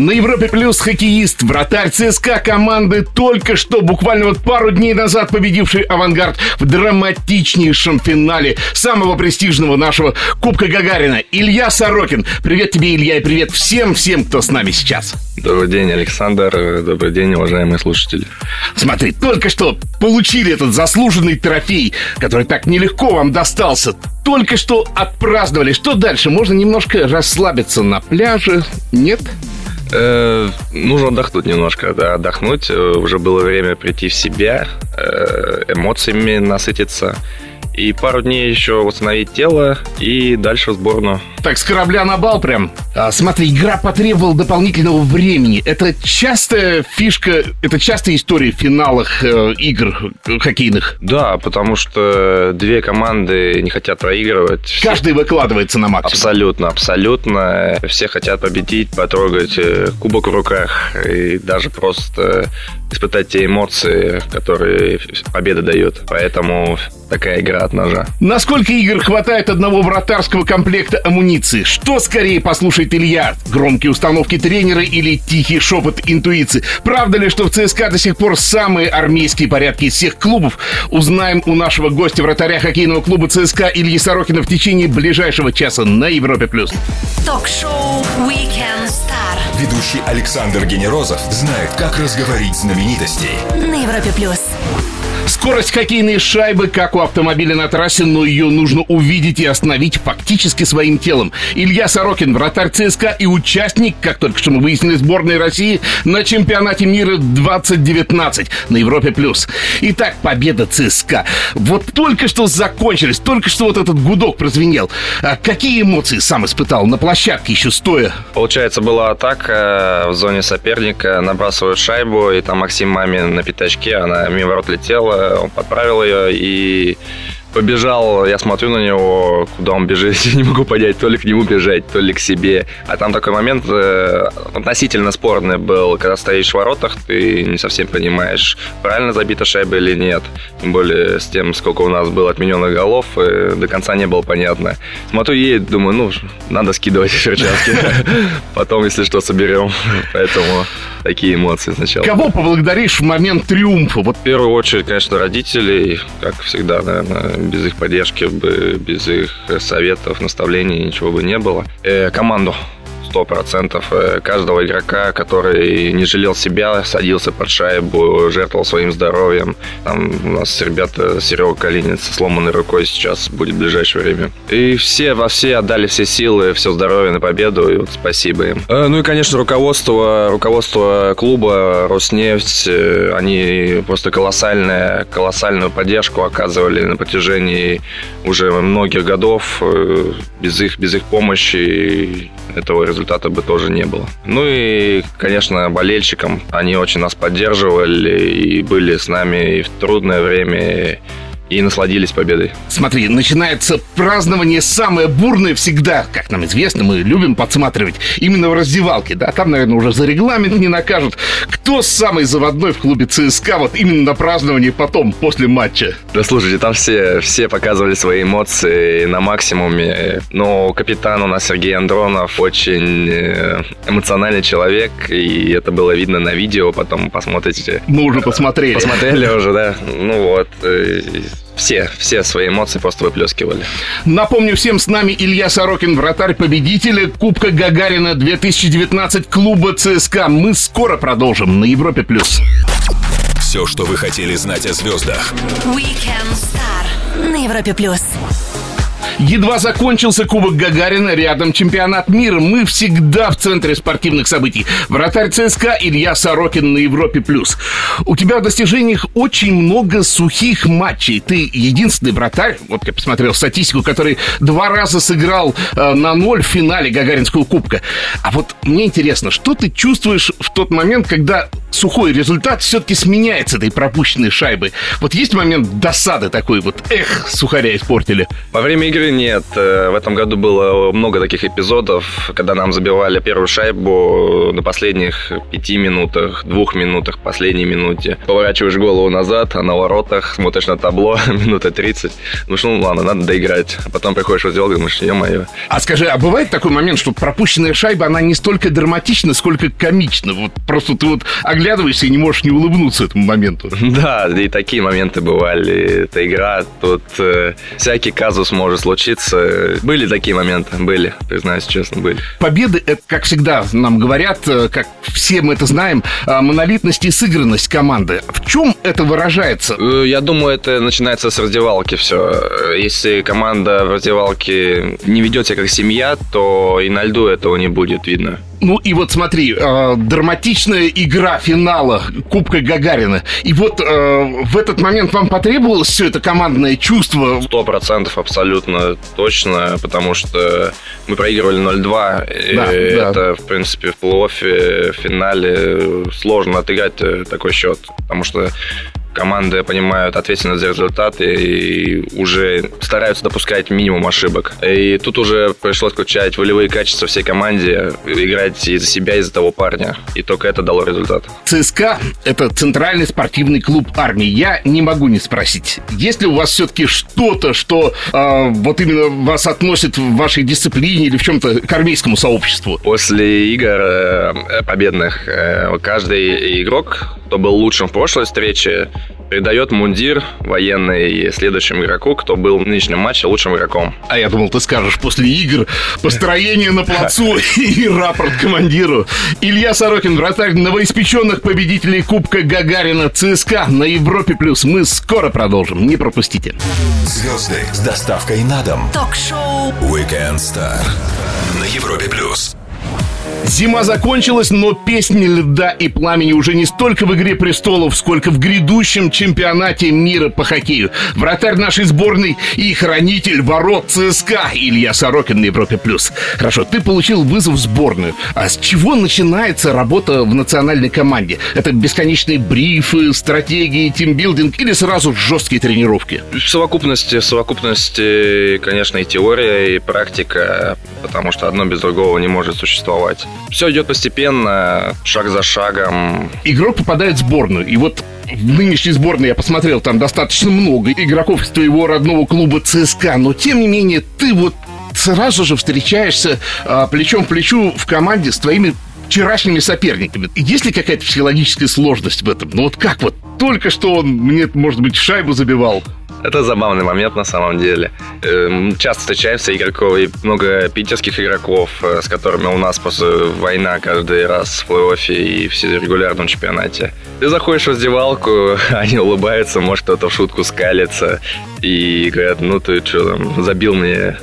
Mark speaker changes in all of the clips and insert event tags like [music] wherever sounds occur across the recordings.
Speaker 1: На Европе плюс хоккеист, вратарь ЦСКА команды, только что, буквально вот пару дней назад победивший «Авангард» в драматичнейшем финале самого престижного нашего Кубка Гагарина. Илья Сорокин. Привет тебе, Илья, и привет всем-всем, кто с нами сейчас.
Speaker 2: Добрый день, Александр. Добрый день, уважаемые слушатели.
Speaker 1: Смотри, только что получили этот заслуженный трофей, который так нелегко вам достался. Только что отпраздновали. Что дальше? Можно немножко расслабиться на пляже? Нет?
Speaker 2: Э, нужно отдохнуть немножко, да, отдохнуть. Э, Уже было время прийти в себя, э, эмоциями насытиться. И пару дней еще восстановить тело и дальше в сборную.
Speaker 1: Так, с корабля на бал прям. А, смотри, игра потребовала дополнительного времени. Это частая фишка, это частая история в финалах э, игр хоккейных.
Speaker 2: Да, потому что две команды не хотят проигрывать. Все-
Speaker 1: Каждый выкладывается на максимум.
Speaker 2: Абсолютно, абсолютно. Все хотят победить, потрогать э, кубок в руках и даже просто испытать те эмоции, которые победа дает. Поэтому такая игра от ножа.
Speaker 1: Насколько игр хватает одного вратарского комплекта амуниции? Что скорее послушает Илья? Громкие установки тренера или тихий шепот интуиции? Правда ли, что в ЦСКА до сих пор самые армейские порядки из всех клубов? Узнаем у нашего гостя вратаря хоккейного клуба ЦСКА Ильи Сорокина в течение ближайшего часа на Европе+. плюс.
Speaker 3: Ток-шоу Weekend Star
Speaker 4: Ведущий Александр Генерозов знает, как разговорить знаменитостей.
Speaker 3: на Европе плюс.
Speaker 1: Скорость хоккейной шайбы, как у автомобиля на трассе, но ее нужно увидеть и остановить фактически своим телом. Илья Сорокин, вратарь ЦСКА и участник, как только что мы выяснили, сборной России на чемпионате мира 2019 на Европе+. плюс. Итак, победа ЦСКА. Вот только что закончились, только что вот этот гудок прозвенел. А какие эмоции сам испытал на площадке еще стоя?
Speaker 2: Получается, была атака в зоне соперника, набрасывают шайбу, и там Максим Мамин на пятачке, она мимо ворот летела, он подправил ее и побежал, я смотрю на него, куда он бежит, [laughs] не могу понять, то ли к нему бежать, то ли к себе. А там такой момент э, относительно спорный был, когда стоишь в воротах, ты не совсем понимаешь, правильно забита шайба или нет. Тем более с тем, сколько у нас было отмененных голов, э, до конца не было понятно. Смотрю ей, думаю, ну, надо скидывать [laughs] перчатки. [laughs] Потом, если что, соберем. Поэтому такие эмоции сначала.
Speaker 1: Кого поблагодаришь в момент триумфа? Вот
Speaker 2: В первую очередь, конечно, родителей, как всегда, наверное, без их поддержки, бы, без их советов, наставлений ничего бы не было. Э, команду. Сто процентов Э, каждого игрока, который не жалел себя, садился под шайбу, жертвовал своим здоровьем. Там у нас ребята, Серега Калинин со сломанной рукой сейчас будет в ближайшее время. И все во все отдали все силы, все здоровье на победу, и вот спасибо им. Э, Ну и, конечно, руководство, руководство клуба Роснефть, э, они просто колоссальная, колоссальную поддержку оказывали на протяжении уже многих годов. Э, Без их, без их помощи этого результата бы тоже не было. Ну и, конечно, болельщикам. Они очень нас поддерживали и были с нами и в трудное время, и насладились победой.
Speaker 1: Смотри, начинается празднование самое бурное всегда, как нам известно, мы любим подсматривать, именно в раздевалке, да, там, наверное, уже за регламент не накажут. Кто самый заводной в клубе ЦСКА вот именно на праздновании потом, после матча?
Speaker 2: Да слушайте, там все, все показывали свои эмоции на максимуме. Но капитан у нас Сергей Андронов очень э, эмоциональный человек, и это было видно на видео, потом посмотрите.
Speaker 1: Мы уже посмотрели.
Speaker 2: Посмотрели уже, да. Ну вот. Все, все свои эмоции просто выплескивали.
Speaker 1: Напомню всем, с нами Илья Сорокин, вратарь победителя Кубка Гагарина 2019 клуба ЦСКА. Мы скоро продолжим на Европе+. плюс.
Speaker 4: Все, что вы хотели знать о звездах.
Speaker 3: Weekend Star на Европе плюс.
Speaker 1: Едва закончился Кубок Гагарина, рядом чемпионат мира. Мы всегда в центре спортивных событий. Вратарь ЦСКА Илья Сорокин на Европе+. плюс. У тебя в достижениях очень много сухих матчей. Ты единственный вратарь, вот я посмотрел статистику, который два раза сыграл э, на ноль в финале Гагаринского Кубка. А вот мне интересно, что ты чувствуешь в тот момент, когда сухой результат все-таки сменяется этой пропущенной шайбы? Вот есть момент досады такой вот, эх, сухаря испортили.
Speaker 2: Во время игры игры нет. Э, в этом году было много таких эпизодов, когда нам забивали первую шайбу на последних пяти минутах, двух минутах, последней минуте. Поворачиваешь голову назад, а на воротах смотришь на табло, [laughs] минута 30. Думаешь, ну ладно, надо доиграть. А потом приходишь в отдел, думаешь, ё-моё.
Speaker 1: А скажи, а бывает такой момент, что пропущенная шайба, она не столько драматична, сколько комична? Вот просто ты вот оглядываешься и не можешь не улыбнуться этому моменту. [laughs]
Speaker 2: Да, и такие моменты бывали. Это игра, тут э, всякий казус может случиться. Были такие моменты, были, признаюсь честно, были.
Speaker 1: Победы, это, как всегда нам говорят, э, как все мы это знаем, э, монолитность и сыгранность команды. В чем это выражается?
Speaker 2: Э, Я думаю, это начинается с раздевалки все. Если команда в раздевалке не ведет себя как семья, то и на льду этого не будет видно.
Speaker 1: Ну и вот смотри, э, драматичная игра финала Кубка Гагарина. И вот э, в этот момент вам потребовалось все это командное чувство?
Speaker 2: Сто процентов абсолютно точно, потому что мы проигрывали 0-2. и
Speaker 1: Да, да.
Speaker 2: это, в принципе, в плей-оффе, в финале сложно отыграть э, такой счет, потому что команды понимают ответственность за результаты и уже стараются допускать минимум ошибок. И тут уже пришлось включать волевые качества всей команде, играть и за себя, и за того парня. И только это дало результат.
Speaker 1: ЦСКА – это центральный спортивный клуб армии. Я не могу не спросить, есть ли у вас все-таки что-то, что э, вот именно вас относит в вашей дисциплине или в чем-то к армейскому сообществу?
Speaker 2: После игр э, победных э, каждый игрок, кто был лучшим в прошлой встрече, передает мундир военный следующему игроку, кто был в нынешнем матче лучшим игроком.
Speaker 1: А я думал, ты скажешь после игр построение на плацу [laughs] и рапорт командиру. Илья Сорокин, вратарь новоиспеченных победителей Кубка Гагарина ЦСКА на Европе+. плюс. Мы скоро продолжим, не пропустите.
Speaker 4: Звезды с доставкой на дом.
Speaker 3: Ток-шоу
Speaker 4: Weekend Star на Европе плюс.
Speaker 1: Зима закончилась, но песни льда и пламени уже не столько в «Игре престолов», сколько в грядущем чемпионате мира по хоккею. Вратарь нашей сборной и хранитель ворот ЦСКА Илья Сорокин на Европе+. плюс. Хорошо, ты получил вызов в сборную. А с чего начинается работа в национальной команде? Это бесконечные брифы, стратегии, тимбилдинг или сразу жесткие тренировки?
Speaker 2: В совокупности, в совокупности, конечно, и теория, и практика, потому что одно без другого не может существовать. Все идет постепенно, шаг за шагом.
Speaker 1: игрок попадает в сборную. И вот в нынешней сборной я посмотрел, там достаточно много игроков из твоего родного клуба ЦСКА. Но тем не менее, ты вот сразу же встречаешься а, плечом к плечу в команде с твоими вчерашними соперниками. Есть ли какая-то психологическая сложность в этом? Ну вот как вот? Только что он мне, может быть, шайбу забивал.
Speaker 2: Это забавный момент на самом деле. Эм, Часто встречаемся игроков и много питерских игроков, э, с которыми у нас просто война каждый раз в плей-оффе и в регулярном чемпионате. Ты заходишь в раздевалку, [laughs] они улыбаются, может кто-то в шутку скалится и говорят, ну ты что там, забил мне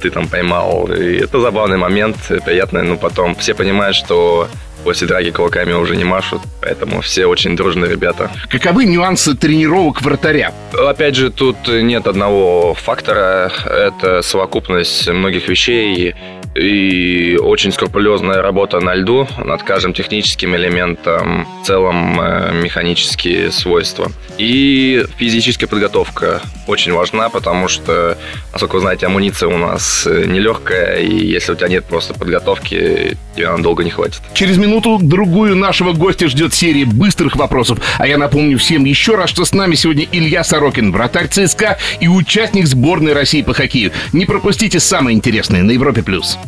Speaker 2: ты там поймал. И это забавный момент, приятный, но потом все понимают, что после драки кулаками уже не машут, поэтому все очень дружные ребята.
Speaker 1: Каковы нюансы тренировок вратаря?
Speaker 2: Опять же, тут нет одного фактора, это совокупность многих вещей и очень скрупулезная работа на льду над каждым техническим элементом, в целом э, механические свойства. И физическая подготовка очень важна, потому что, насколько вы знаете, амуниция у нас э, нелегкая, и если у тебя нет просто подготовки, тебе надолго не хватит.
Speaker 1: Через минуту-другую нашего гостя ждет серия быстрых вопросов. А я напомню всем еще раз, что с нами сегодня Илья Сорокин, вратарь ЦСКА и участник сборной России по хоккею. Не пропустите самое интересное на Европе+. плюс.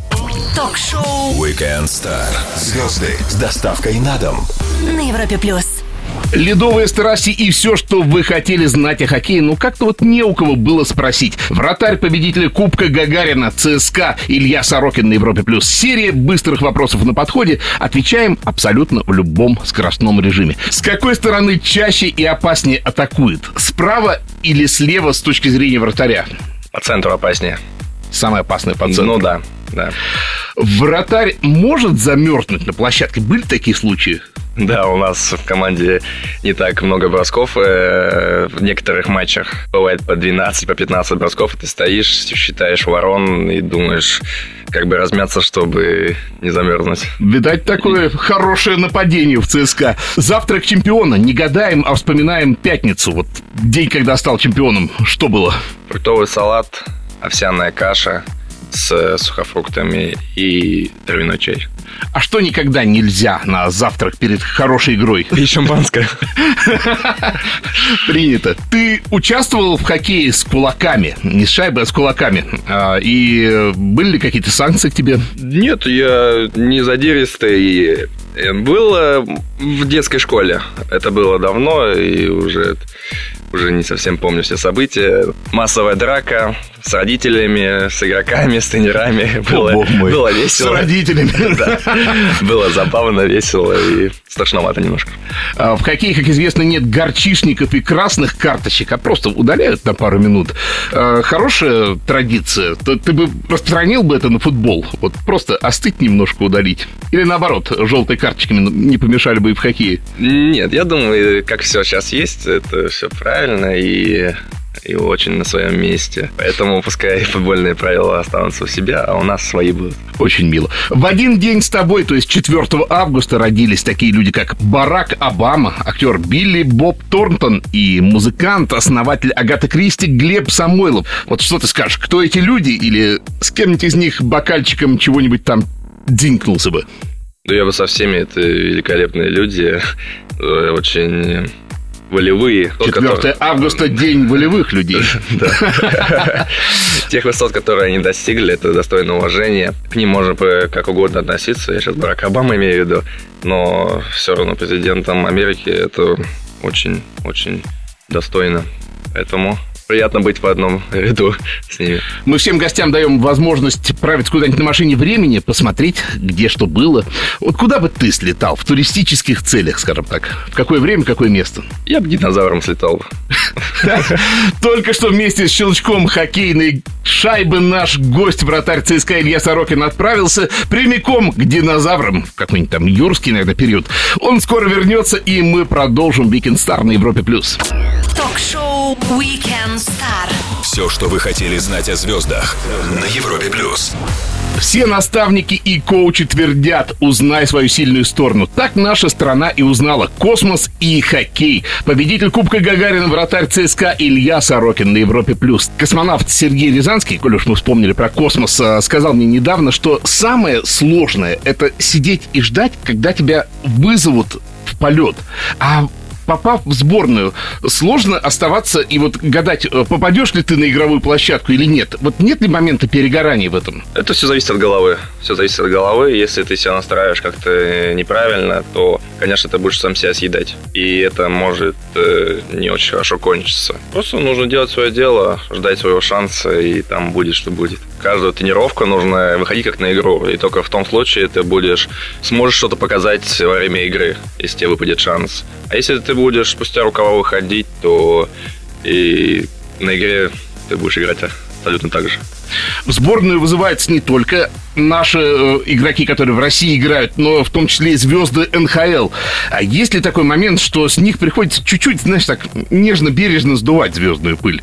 Speaker 3: Ток-шоу
Speaker 4: Weekend Star. Звезды с доставкой на дом.
Speaker 3: на Европе+. плюс.
Speaker 1: Ледовые страсти и все, что вы хотели знать о хоккее, ну как-то вот не у кого было спросить. Вратарь победителя Кубка Гагарина ЦСКА Илья Сорокин на Европе+. плюс. Серия быстрых вопросов на подходе. Отвечаем абсолютно в любом скоростном режиме. С какой стороны чаще и опаснее атакует? Справа или слева с точки зрения вратаря?
Speaker 2: По центру опаснее.
Speaker 1: Самое опасное по центру.
Speaker 2: Ну да, да.
Speaker 1: Вратарь может замерзнуть на площадке? Были такие случаи?
Speaker 2: Да, у нас в команде не так много бросков. э, В некоторых матчах бывает по 12, по 15 бросков, и ты стоишь, считаешь ворон и думаешь, как бы размяться, чтобы не замерзнуть.
Speaker 1: Видать, такое хорошее нападение в ЦСКА. Завтрак чемпиона. Не гадаем, а вспоминаем пятницу. Вот день, когда стал чемпионом. Что было?
Speaker 2: Фруктовый салат, овсяная каша с сухофруктами и травяной чай.
Speaker 1: А что никогда нельзя на завтрак перед хорошей игрой?
Speaker 2: И шампанское.
Speaker 1: Принято. Ты участвовал в хоккее с кулаками, не с шайбой, а с кулаками. А, и были ли какие-то санкции к тебе?
Speaker 2: Нет, я не задиристый. Было в детской школе. Это было давно, и уже уже не совсем помню все события. Массовая драка с родителями, с игроками, с тренерами. Было,
Speaker 1: О,
Speaker 2: было весело.
Speaker 1: С родителями. [laughs]
Speaker 2: Да. Было забавно, весело и страшновато немножко.
Speaker 1: А В хоккее, как известно, нет горчишников и красных карточек, а просто удаляют на пару минут. А, Хорошая традиция. Ты ты бы распространил бы это на футбол? Вот просто остыть немножко удалить. Или наоборот, желтые карточками не помешали бы и в хоккее?
Speaker 2: Нет, я думаю, как все сейчас есть, это все правильно и и очень на своем месте. Поэтому пускай футбольные правила останутся у себя, а у нас свои будут.
Speaker 1: Очень мило. В один день с тобой, то есть 4 августа, родились такие люди, как Барак Обама, актер Билли Боб Торнтон и музыкант, основатель Агаты Кристи Глеб Самойлов. Вот что ты скажешь, кто эти люди или с кем-нибудь из них бокальчиком чего-нибудь там дзинкнулся бы?
Speaker 2: Да я бы со всеми, это великолепные люди, э, очень волевые. Тот,
Speaker 1: 4
Speaker 2: который-
Speaker 1: августа – день волевых людей. [laughs] [laughs]
Speaker 2: Тех высот, которые они достигли, это достойно уважения. К ним можно как угодно относиться. Я сейчас Барак Обама имею в виду. Но все равно президентом Америки это очень-очень достойно. Поэтому приятно быть в одном ряду с ними.
Speaker 1: Мы всем гостям даем возможность отправиться куда-нибудь на машине времени, посмотреть, где что было. Вот куда бы ты слетал в туристических целях, скажем так? В какое время, какое место?
Speaker 2: Я бы динозавром слетал. [laughs]
Speaker 1: Только что вместе с щелчком хоккейной шайбы наш гость, вратарь ЦСКА Илья Сорокин, отправился прямиком к динозаврам. В какой-нибудь там юрский, наверное, период. Он скоро вернется, и мы продолжим Weekend Star на Европе+. плюс.
Speaker 3: Ток-шоу Weekend Star.
Speaker 4: Все, что вы хотели знать о звездах на Европе плюс.
Speaker 1: Все наставники и коучи твердят, узнай свою сильную сторону. Так наша страна и узнала космос и хоккей. Победитель Кубка Гагарина, вратарь ЦСКА Илья Сорокин на Европе+. плюс. Космонавт Сергей Рязанский, коль уж мы вспомнили про космос, а, сказал мне недавно, что самое сложное – это сидеть и ждать, когда тебя вызовут в полет. А попав в сборную, сложно оставаться и вот гадать, э, попадешь ли ты на игровую площадку или нет. Вот нет ли момента перегорания в этом?
Speaker 2: Это все зависит от головы. Все зависит от головы. Если ты себя настраиваешь как-то неправильно, то, конечно, ты будешь сам себя съедать. И это может э, не очень хорошо кончиться. Просто нужно делать свое дело, ждать своего шанса, и там будет, что будет. Каждую тренировку нужно выходить как на игру. И только в том случае ты будешь сможешь что-то показать во время игры, если тебе выпадет шанс. А если ты будешь спустя рукава выходить, то и на игре ты будешь играть абсолютно так же.
Speaker 1: В сборную вызываются не только наши э, игроки, которые в России играют, но в том числе и звезды НХЛ. А есть ли такой момент, что с них приходится чуть-чуть, знаешь, так нежно-бережно сдувать звездную пыль?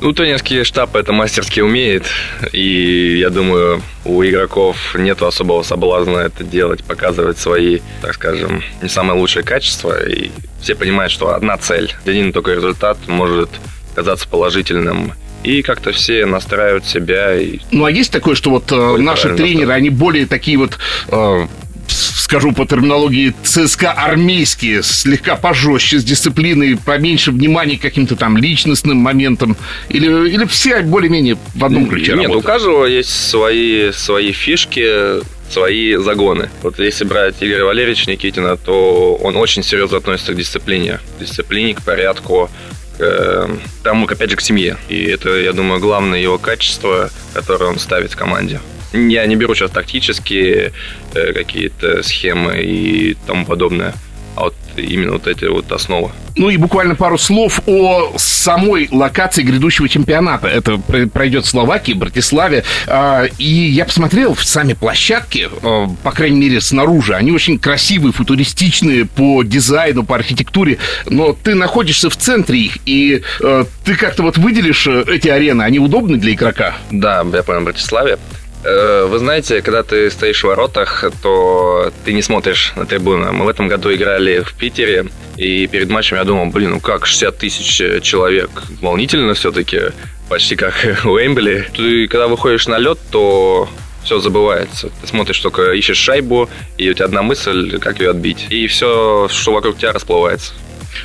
Speaker 2: Ну, тренерский штаб это мастерски умеет, и я думаю, у игроков нет особого соблазна это делать, показывать свои, так скажем, не самые лучшие качества, и все понимают, что одна цель, один только результат может казаться положительным, и как-то все настраивают себя, и
Speaker 1: Ну, а есть такое, что вот э, наши тренеры,
Speaker 2: да.
Speaker 1: они более такие вот... э, Скажу по терминологии ЦСКА армейские, слегка пожестче, с дисциплиной, поменьше внимания к каким-то там личностным моментам, или, или все более-менее в одном ключе
Speaker 2: Нет, у
Speaker 1: работают?
Speaker 2: каждого есть свои, свои фишки, свои загоны. Вот если брать Игоря Валерьевича Никитина, то он очень серьезно относится к дисциплине. К дисциплине, к порядку, э, тому, опять же, к семье. И это, я думаю, главное его качество, которое он ставит в команде. Я не беру сейчас тактические э, какие-то схемы и тому подобное, а вот именно вот эти вот основы.
Speaker 1: Ну и буквально пару слов о самой локации грядущего чемпионата. Это про- пройдет в Словакии, Братиславе. А, И я посмотрел сами площадки, э, по крайней мере, снаружи. Они очень красивые, футуристичные по дизайну, по архитектуре. Но ты находишься в центре их, и э, ты как-то вот выделишь э, эти арены. Они удобны для игрока?
Speaker 2: Да, я понял, Братиславе. Э, Вы знаете, когда ты стоишь в воротах, то ты не смотришь на трибуну. Мы в этом году играли в Питере, И перед матчем я думал, блин, ну как, 60 тысяч человек. Волнительно все-таки, почти как [laughs] у Эмбли. Ты когда выходишь на лед, то все забывается. Ты смотришь только, ищешь шайбу, и у тебя одна мысль, как ее отбить. И все, что вокруг тебя, расплывается.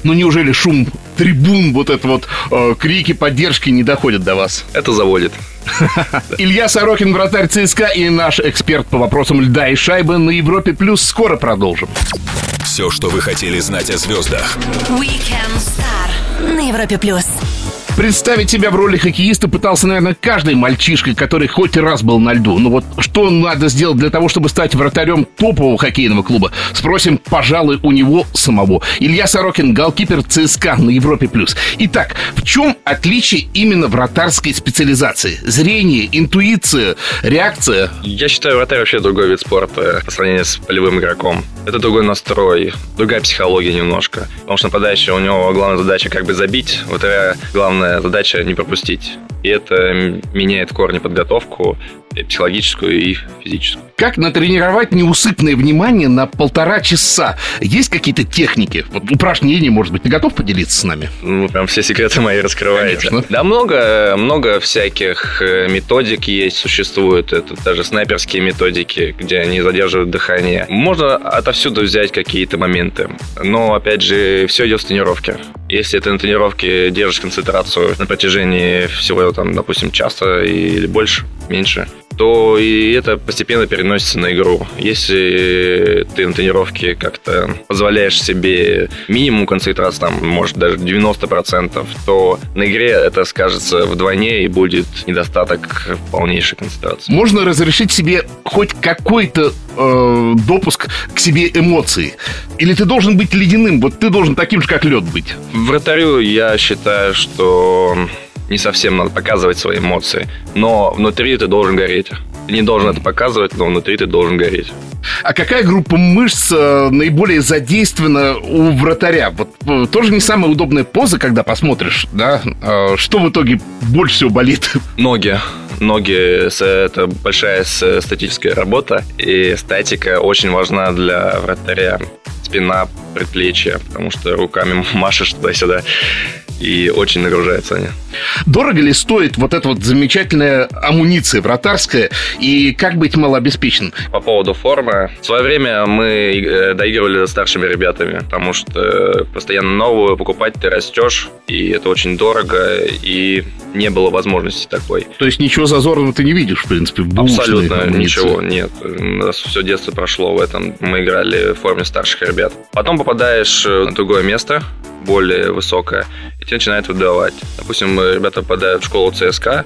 Speaker 1: Ну неужели шум трибун, вот это вот э, крики поддержки не доходят до вас?
Speaker 2: Это заводит.
Speaker 1: Илья Сорокин, вратарь ЦСКА и наш эксперт по вопросам льда и шайбы на Европе Плюс. Скоро продолжим.
Speaker 4: Все, что вы хотели знать о звездах.
Speaker 3: Weekend Star на Европе плюс.
Speaker 1: Представить себя в роли хоккеиста пытался, наверное, каждый мальчишка, который хоть раз был на льду. Ну вот что надо сделать для того, чтобы стать вратарем топового хоккейного клуба? Спросим, пожалуй, у него самого. Илья Сорокин, голкипер ЦСКА на Европе+. плюс. Итак, в чем отличие именно вратарской специализации? Зрение, интуиция, реакция?
Speaker 2: Я считаю, вратарь вообще другой вид спорта по сравнению с полевым игроком. Это другой настрой, другая психология немножко. Потому что нападающий, у него главная задача как бы забить, вратаря главное главная задача не пропустить. И это меняет корни подготовку психологическую и физическую.
Speaker 1: Как натренировать неусыпное внимание на полтора часа? Есть какие-то техники? Вот упражнения, может быть, ты готов поделиться с нами?
Speaker 2: Ну, прям все секреты мои раскрываете.
Speaker 1: Конечно.
Speaker 2: Да, много, много всяких э, методик есть, существуют. Это даже снайперские методики, где они задерживают дыхание. Можно отовсюду взять какие-то моменты. Но, опять же, все идет с тренировки. Если ты на тренировке держишь концентрацию на протяжении всего, там, допустим, часа или больше, меньше, то и это постепенно переносится на игру. Если ты на тренировке как-то позволяешь себе минимум концентрации, там, может, даже 90%, то на игре это скажется вдвойне и будет недостаток полнейшей концентрации.
Speaker 1: Можно разрешить себе хоть какой-то э, допуск к себе эмоций? Или ты должен быть ледяным? Вот ты должен таким же, как лед быть?
Speaker 2: Вратарю я считаю, что не совсем надо показывать свои эмоции. Но внутри ты должен гореть. Ты не должен это показывать, но внутри ты должен гореть.
Speaker 1: А какая группа мышц э, наиболее задействована у вратаря? Вот э, тоже не самая удобная поза, когда посмотришь, да? Э, что в итоге больше всего болит? [laughs]
Speaker 2: Ноги. Ноги – это большая статическая работа, и статика очень важна для вратаря. Спина, предплечье, потому что руками [laughs] машешь туда-сюда и очень нагружаются они.
Speaker 1: Дорого ли стоит вот эта вот замечательная амуниция вратарская и как быть малообеспеченным?
Speaker 2: По поводу формы. В свое время мы э, доигрывали с старшими ребятами, потому что постоянно новую покупать ты растешь, и это очень дорого, и не было возможности такой.
Speaker 1: То есть ничего зазорного ты не видишь, в принципе, в
Speaker 2: Абсолютно амуниции. ничего, нет. У нас все детство прошло в этом. Мы играли в форме старших ребят. Потом попадаешь на другое место, более высокая, и тебе начинают выдавать. Допустим, ребята попадают в школу ЦСКА,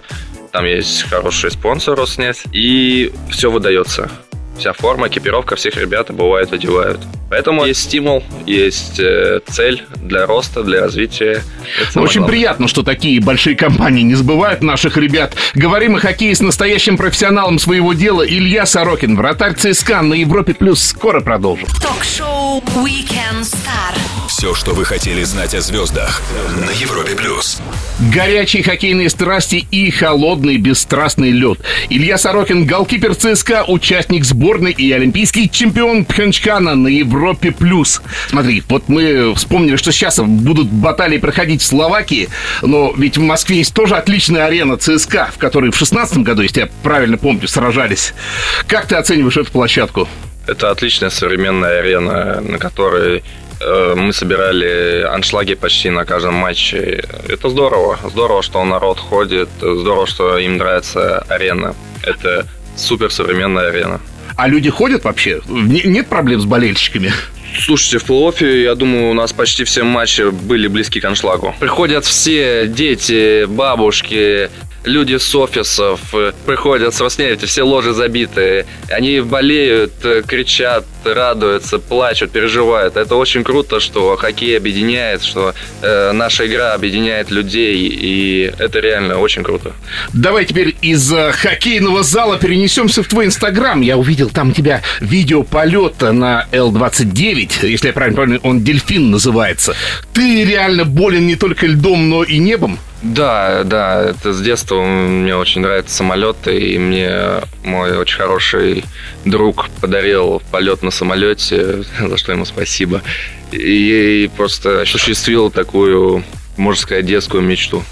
Speaker 2: там есть хороший спонсор Роснефть, и все выдается. Вся форма, экипировка всех ребят бывает одевают. Поэтому есть стимул, есть э, цель для роста, для развития.
Speaker 1: Это Очень главное. приятно, что такие большие компании не забывают наших ребят. Говорим о хоккее с настоящим профессионалом своего дела Илья Сорокин, вратарь ЦСКА на Европе Плюс. Скоро продолжим.
Speaker 3: Ток-шоу Weekend Star.
Speaker 4: Все, что вы хотели знать о звездах на Европе плюс.
Speaker 1: Горячие хоккейные страсти и холодный бесстрастный лед. Илья Сорокин, голкипер ЦСКА, участник сборной и олимпийский чемпион Пхенчкана на Европе плюс. Смотри, вот мы вспомнили, что сейчас будут баталии проходить в Словакии, но ведь в Москве есть тоже отличная арена ЦСКА, в которой в 16 году, если я правильно помню, сражались. Как ты оцениваешь эту площадку?
Speaker 2: Это отличная современная арена, на которой мы собирали аншлаги почти на каждом матче. Это здорово. Здорово, что народ ходит. Здорово, что им нравится арена. Это супер современная арена.
Speaker 1: А люди ходят вообще? Нет проблем с болельщиками?
Speaker 2: Слушайте, в плей-оффе, я думаю, у нас почти все матчи были близки к аншлагу. Приходят все дети, бабушки, люди с офисов э, приходят с Роснефти, все ложи забитые. Они болеют, э, кричат, радуются, плачут, переживают. Это очень круто, что хоккей объединяет, что э, наша игра объединяет людей, и это реально очень круто.
Speaker 1: Давай теперь из э, хоккейного зала перенесемся в твой инстаграм. Я увидел там у тебя видео полета на Л-29, если я правильно помню, он дельфин называется. Ты реально болен не только льдом, но и небом?
Speaker 2: Да, да, это с детства мне очень нравятся самолеты, и мне мой очень хороший друг подарил полет на самолете, [laughs] за что ему спасибо. И просто осуществил такую, можно сказать, детскую мечту.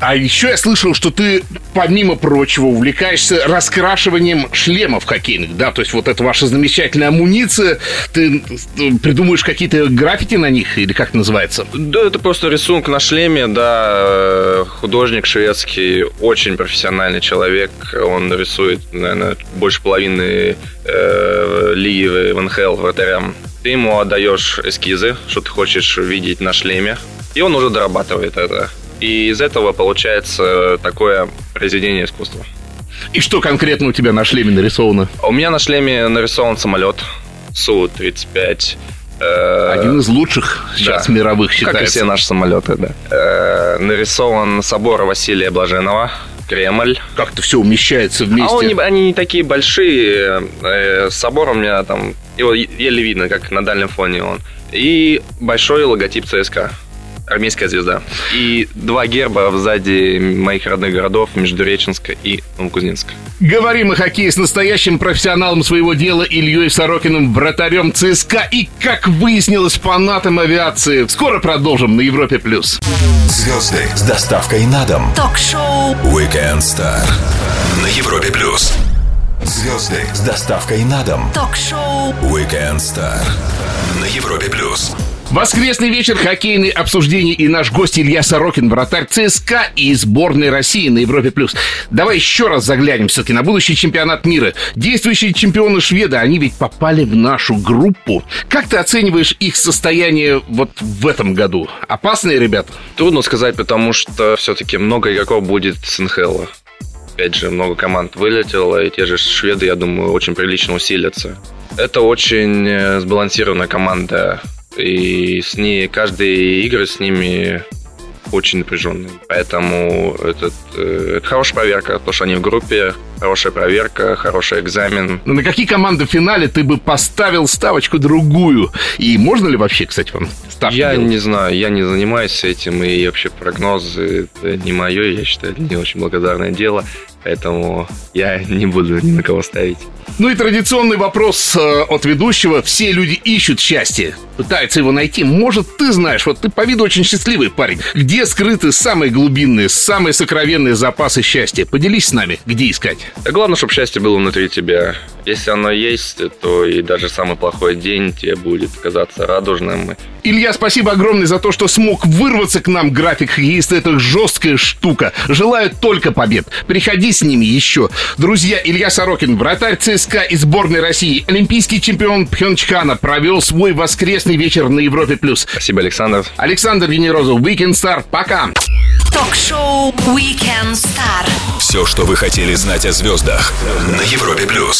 Speaker 1: А еще я слышал, что ты, помимо прочего, увлекаешься раскрашиванием шлемов хоккейных, да? То есть вот это ваша замечательная амуниция, ты придумываешь какие-то граффити на них, или как это называется?
Speaker 2: Да, это просто рисунок на шлеме, да. Художник шведский, очень профессиональный человек. Он рисует, наверное, больше половины э, лиги в НХЛ вратарям. Ты ему отдаешь эскизы, что ты хочешь видеть на шлеме, и он уже дорабатывает это. И из этого получается такое произведение искусства.
Speaker 1: И что конкретно у тебя на шлеме нарисовано?
Speaker 2: У меня на шлеме нарисован самолет Су-35.
Speaker 1: Э, Один из лучших сейчас да. мировых считается.
Speaker 2: Как и все наши самолеты, да. Э, нарисован собор Василия Блаженного, Кремль.
Speaker 1: Как это все умещается вместе?
Speaker 2: А он они не такие большие. Э, собор у меня там, его еле видно, как на дальнем фоне он. И большой логотип ЦСКА армейская звезда. И два герба сзади моих родных городов Междуреченска и Новокузнецка.
Speaker 1: Говорим о хоккее с настоящим профессионалом своего дела Ильей Сорокиным, вратарем ЦСКА и, как выяснилось, фанатом авиации. Скоро продолжим на Европе+. плюс.
Speaker 4: Звезды с доставкой на дом.
Speaker 3: Ток-шоу
Speaker 4: Weekend Star на Европе+. плюс. Звезды с доставкой на дом.
Speaker 3: Ток-шоу
Speaker 4: Weekend Star на Европе+. плюс.
Speaker 1: Воскресный вечер, хоккейные обсуждения и наш гость Илья Сорокин, вратарь ЦСКА и сборной России на Европе+. плюс. Давай еще раз заглянем все-таки на будущий чемпионат мира. Действующие чемпионы шведы, они ведь попали в нашу группу. Как ты оцениваешь их состояние вот в этом году? Опасные ребята?
Speaker 2: Трудно сказать, потому что все-таки много игроков будет с НХЛ. Опять же, много команд вылетело, и те же шведы, я думаю, очень прилично усилятся. Это очень э, сбалансированная команда и с ней каждые игры с ними очень напряженные. Поэтому этот, э, это хорошая проверка, то, что они в группе, хорошая проверка, хороший экзамен.
Speaker 1: Ну, на какие команды в финале ты бы поставил ставочку другую? И можно ли вообще, кстати, вам ставку
Speaker 2: Я
Speaker 1: делать?
Speaker 2: не знаю, я не занимаюсь этим, и вообще прогнозы это не мое, я считаю, это не очень благодарное дело. Поэтому я не буду ни на кого ставить.
Speaker 1: Ну и традиционный вопрос э, от ведущего. Все люди ищут счастье, пытаются его найти. Может, ты знаешь, вот ты по виду очень счастливый парень. Где скрыты самые глубинные, самые сокровенные запасы счастья? Поделись с нами, где искать.
Speaker 2: Да главное, чтобы счастье было внутри тебя. Если оно есть, то и даже самый плохой день тебе будет казаться радужным.
Speaker 1: Илья, спасибо огромное за то, что смог вырваться к нам. График хоккеиста – это жесткая штука. Желаю только побед. Приходи с ними еще. Друзья, Илья Сорокин, вратарь ЦСКА и сборной России, олимпийский чемпион Пхенчхана, провел свой воскресный вечер на Европе+. плюс.
Speaker 2: Спасибо, Александр.
Speaker 1: Александр Генерозов, Weekend Star. Пока.
Speaker 3: Ток-шоу Weekend Star.
Speaker 4: Все, что вы хотели знать о звездах на Европе+. плюс.